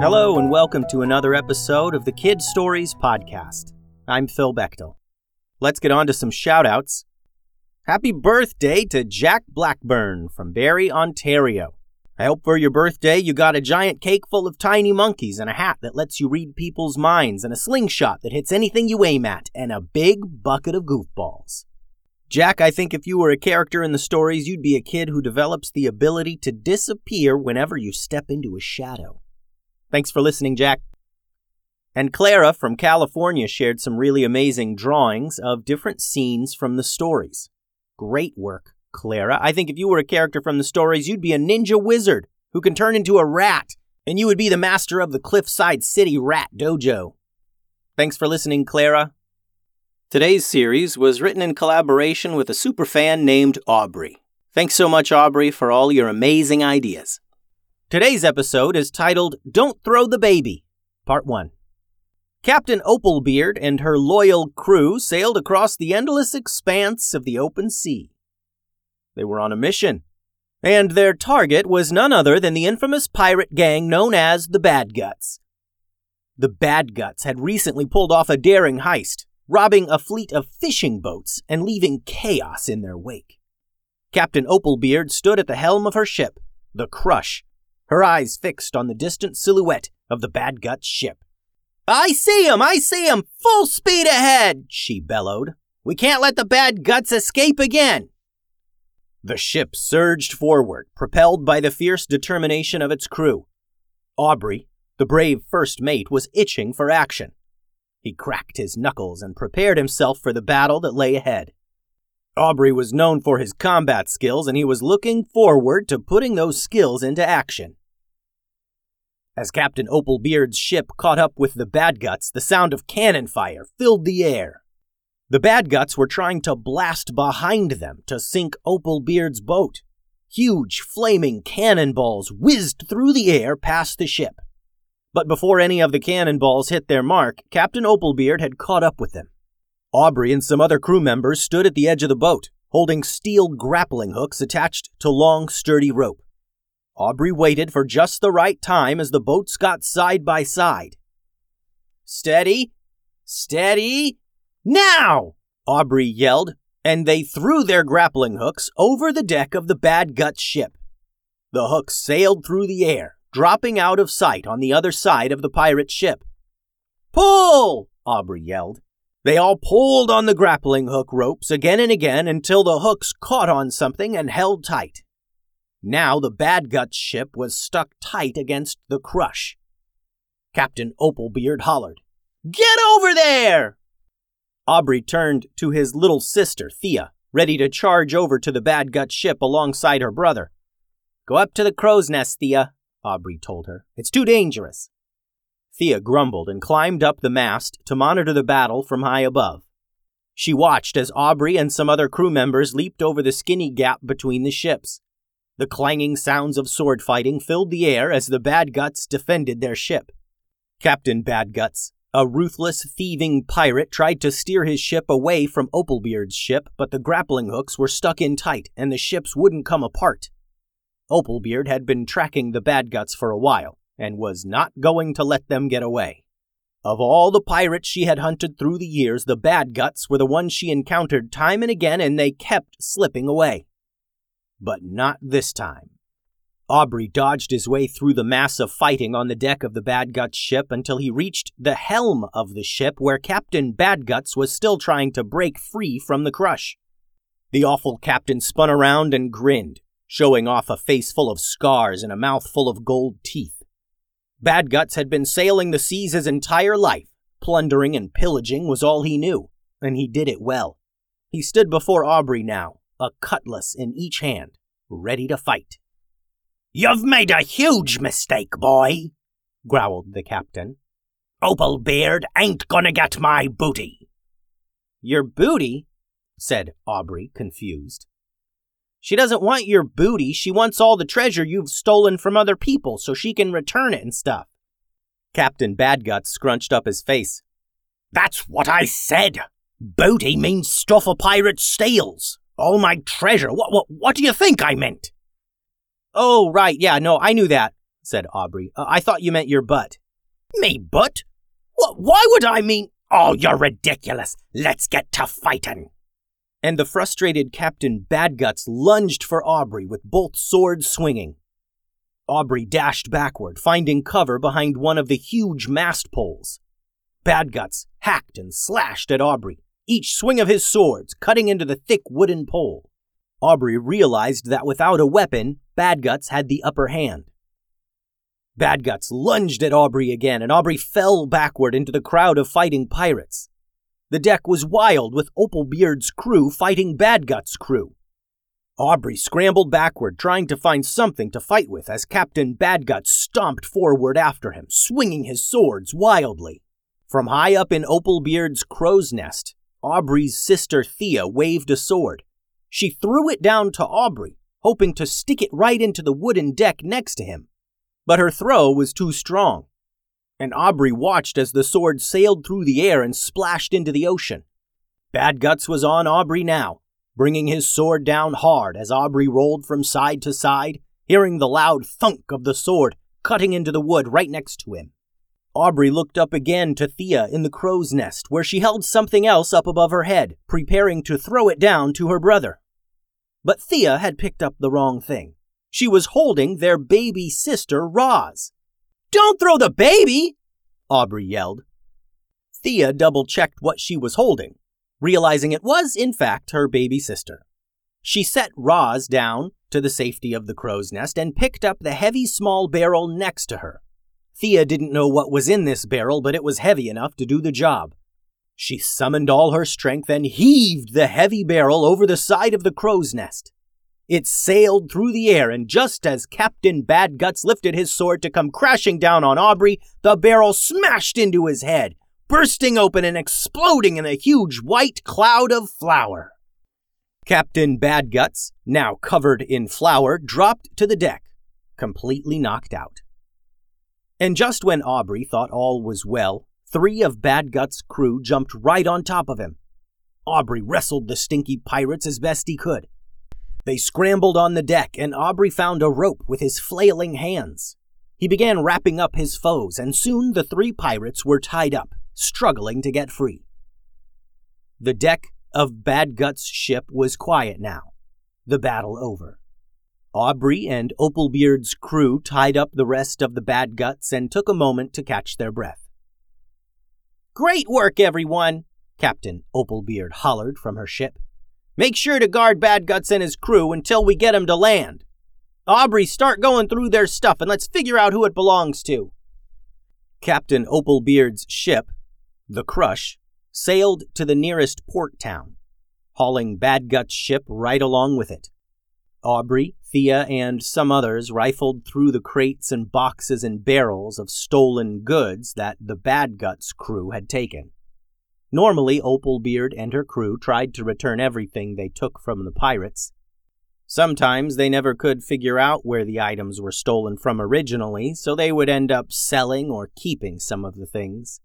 Hello, and welcome to another episode of the Kid Stories Podcast. I'm Phil Bechtel. Let's get on to some shoutouts. Happy birthday to Jack Blackburn from Barrie, Ontario. I hope for your birthday you got a giant cake full of tiny monkeys and a hat that lets you read people's minds and a slingshot that hits anything you aim at and a big bucket of goofballs. Jack, I think if you were a character in the stories, you'd be a kid who develops the ability to disappear whenever you step into a shadow. Thanks for listening, Jack. And Clara from California shared some really amazing drawings of different scenes from the stories. Great work, Clara. I think if you were a character from the stories, you'd be a ninja wizard who can turn into a rat, and you would be the master of the Cliffside City Rat Dojo. Thanks for listening, Clara. Today's series was written in collaboration with a superfan named Aubrey. Thanks so much, Aubrey, for all your amazing ideas. Today's episode is titled Don't Throw the Baby, Part 1. Captain Opalbeard and her loyal crew sailed across the endless expanse of the open sea. They were on a mission, and their target was none other than the infamous pirate gang known as the Bad Guts. The Bad Guts had recently pulled off a daring heist, robbing a fleet of fishing boats and leaving chaos in their wake. Captain Opalbeard stood at the helm of her ship, the Crush, her eyes fixed on the distant silhouette of the Bad Guts ship. I see him! I see him! Full speed ahead! she bellowed. We can't let the Bad Guts escape again! The ship surged forward, propelled by the fierce determination of its crew. Aubrey, the brave first mate, was itching for action. He cracked his knuckles and prepared himself for the battle that lay ahead. Aubrey was known for his combat skills, and he was looking forward to putting those skills into action. As Captain Opalbeard's ship caught up with the Bad Guts, the sound of cannon fire filled the air. The Bad Guts were trying to blast behind them to sink Opalbeard's boat. Huge, flaming cannonballs whizzed through the air past the ship. But before any of the cannonballs hit their mark, Captain Opalbeard had caught up with them. Aubrey and some other crew members stood at the edge of the boat, holding steel grappling hooks attached to long, sturdy rope. Aubrey waited for just the right time as the boats got side by side. Steady! Steady! Now! Aubrey yelled, and they threw their grappling hooks over the deck of the Bad Guts ship. The hooks sailed through the air, dropping out of sight on the other side of the pirate ship. Pull! Aubrey yelled. They all pulled on the grappling hook ropes again and again until the hooks caught on something and held tight. Now the Bad Guts ship was stuck tight against the crush. Captain Opalbeard hollered, Get over there! Aubrey turned to his little sister, Thea, ready to charge over to the Bad Guts ship alongside her brother. Go up to the crow's nest, Thea, Aubrey told her. It's too dangerous. Thea grumbled and climbed up the mast to monitor the battle from high above. She watched as Aubrey and some other crew members leaped over the skinny gap between the ships. The clanging sounds of sword fighting filled the air as the Bad Guts defended their ship. Captain Bad Guts, a ruthless, thieving pirate, tried to steer his ship away from Opalbeard's ship, but the grappling hooks were stuck in tight and the ships wouldn't come apart. Opalbeard had been tracking the Bad Guts for a while and was not going to let them get away. Of all the pirates she had hunted through the years, the Bad Guts were the ones she encountered time and again, and they kept slipping away but not this time. Aubrey dodged his way through the mass of fighting on the deck of the Bad Guts ship until he reached the helm of the ship where Captain Bad Guts was still trying to break free from the crush. The awful captain spun around and grinned, showing off a face full of scars and a mouth full of gold teeth. Bad Guts had been sailing the seas his entire life. Plundering and pillaging was all he knew, and he did it well. He stood before Aubrey now, a cutlass in each hand, ready to fight. You've made a huge mistake, boy, growled the captain. Opalbeard ain't gonna get my booty. Your booty? said Aubrey, confused. She doesn't want your booty. She wants all the treasure you've stolen from other people so she can return it and stuff. Captain Badguts scrunched up his face. That's what I said. Booty means stuff a pirate steals. All my treasure. What, what, what do you think I meant? Oh, right. Yeah, no, I knew that, said Aubrey. Uh, I thought you meant your butt. Me butt? What, why would I mean? Oh, you're ridiculous. Let's get to fighting. And the frustrated Captain Badguts lunged for Aubrey with both swords swinging. Aubrey dashed backward, finding cover behind one of the huge mast poles. Badguts hacked and slashed at Aubrey, each swing of his swords cutting into the thick wooden pole. Aubrey realized that without a weapon, Badguts had the upper hand. Badguts lunged at Aubrey again, and Aubrey fell backward into the crowd of fighting pirates. The deck was wild with Opalbeard's crew fighting Badguts' crew. Aubrey scrambled backward, trying to find something to fight with as Captain Badgut stomped forward after him, swinging his swords wildly. From high up in Opalbeard's crow's nest, Aubrey's sister Thea waved a sword. She threw it down to Aubrey, hoping to stick it right into the wooden deck next to him. But her throw was too strong, and Aubrey watched as the sword sailed through the air and splashed into the ocean. Badguts was on Aubrey now, bringing his sword down hard as Aubrey rolled from side to side, hearing the loud thunk of the sword cutting into the wood right next to him. Aubrey looked up again to Thea in the crow's nest, where she held something else up above her head, preparing to throw it down to her brother. But Thea had picked up the wrong thing. She was holding their baby sister, Roz. Don't throw the baby! Aubrey yelled. Thea double checked what she was holding, realizing it was, in fact, her baby sister. She set Roz down to the safety of the crow's nest and picked up the heavy small barrel next to her. Thea didn't know what was in this barrel, but it was heavy enough to do the job. She summoned all her strength and heaved the heavy barrel over the side of the crow's nest. It sailed through the air, and just as Captain Badguts lifted his sword to come crashing down on Aubrey, the barrel smashed into his head, bursting open and exploding in a huge white cloud of flour. Captain Badguts, now covered in flour, dropped to the deck, completely knocked out. And just when Aubrey thought all was well, three of Badguts' crew jumped right on top of him. Aubrey wrestled the stinky pirates as best he could. They scrambled on the deck, and Aubrey found a rope with his flailing hands. He began wrapping up his foes, and soon the three pirates were tied up, struggling to get free. The deck of Badgut's ship was quiet now, the battle over. Aubrey and Opalbeard's crew tied up the rest of the Badguts and took a moment to catch their breath. Great work, everyone! Captain Opalbeard hollered from her ship. Make sure to guard Badguts and his crew until we get him to land. Aubrey, start going through their stuff and let's figure out who it belongs to. Captain Opalbeard's ship, the Crush, sailed to the nearest port town, hauling Badgut's ship right along with it. Aubrey, Thea, and some others rifled through the crates and boxes and barrels of stolen goods that the Badguts crew had taken. Normally, Opalbeard and her crew tried to return everything they took from the pirates. Sometimes they never could figure out where the items were stolen from originally, so they would end up selling or keeping some of the things.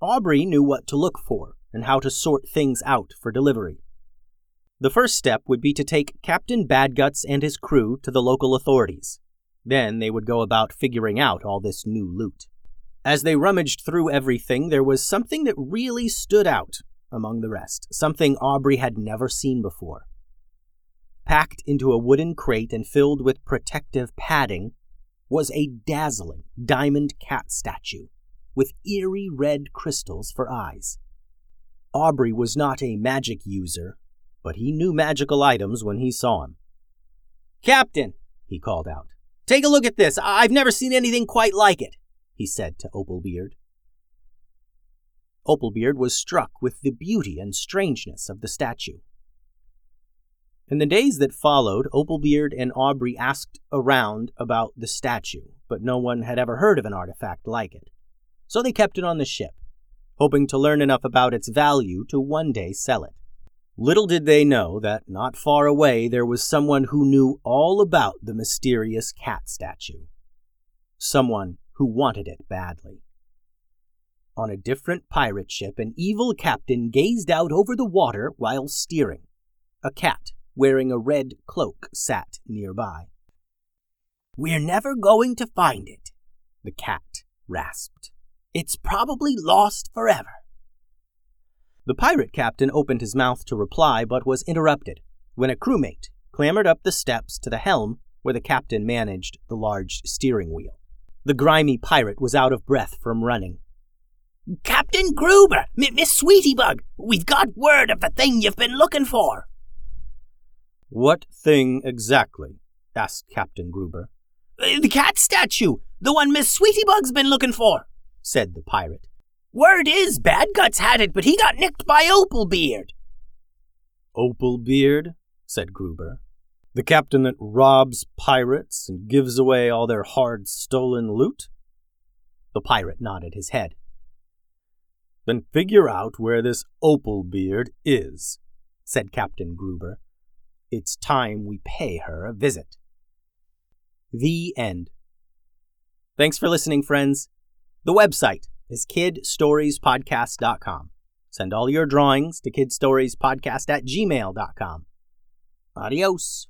Aubrey knew what to look for and how to sort things out for delivery. The first step would be to take Captain Badguts and his crew to the local authorities. Then they would go about figuring out all this new loot. As they rummaged through everything, there was something that really stood out among the rest, something Aubrey had never seen before. Packed into a wooden crate and filled with protective padding was a dazzling diamond cat statue with eerie red crystals for eyes. Aubrey was not a magic user, but he knew magical items when he saw them. Captain, he called out, take a look at this. I've never seen anything quite like it he said to Opalbeard. Opalbeard was struck with the beauty and strangeness of the statue. In the days that followed, Opalbeard and Aubrey asked around about the statue, but no one had ever heard of an artifact like it. So they kept it on the ship, hoping to learn enough about its value to one day sell it. Little did they know that not far away there was someone who knew all about the mysterious cat statue. Someone who wanted it badly. On a different pirate ship, an evil captain gazed out over the water while steering. A cat wearing a red cloak sat nearby. We're never going to find it, the cat rasped. It's probably lost forever. The pirate captain opened his mouth to reply, but was interrupted when a crewmate clambered up the steps to the helm where the captain managed the large steering wheel. The grimy pirate was out of breath from running. Captain Gruber, M- Miss Sweetybug, we've got word of the thing you've been looking for. What thing exactly? asked Captain Gruber. Uh, the cat statue, the one Miss Sweetybug's been looking for, said the pirate. Word is Bad Guts had it, but he got nicked by Opalbeard. Opalbeard? said Gruber. The captain that robs pirates and gives away all their hard stolen loot? The pirate nodded his head. Then figure out where this Opalbeard is, said Captain Gruber. It's time we pay her a visit. The end. Thanks for listening, friends. The website is kidstoriespodcast.com. Send all your drawings to kidstoriespodcast at gmail.com. Adios.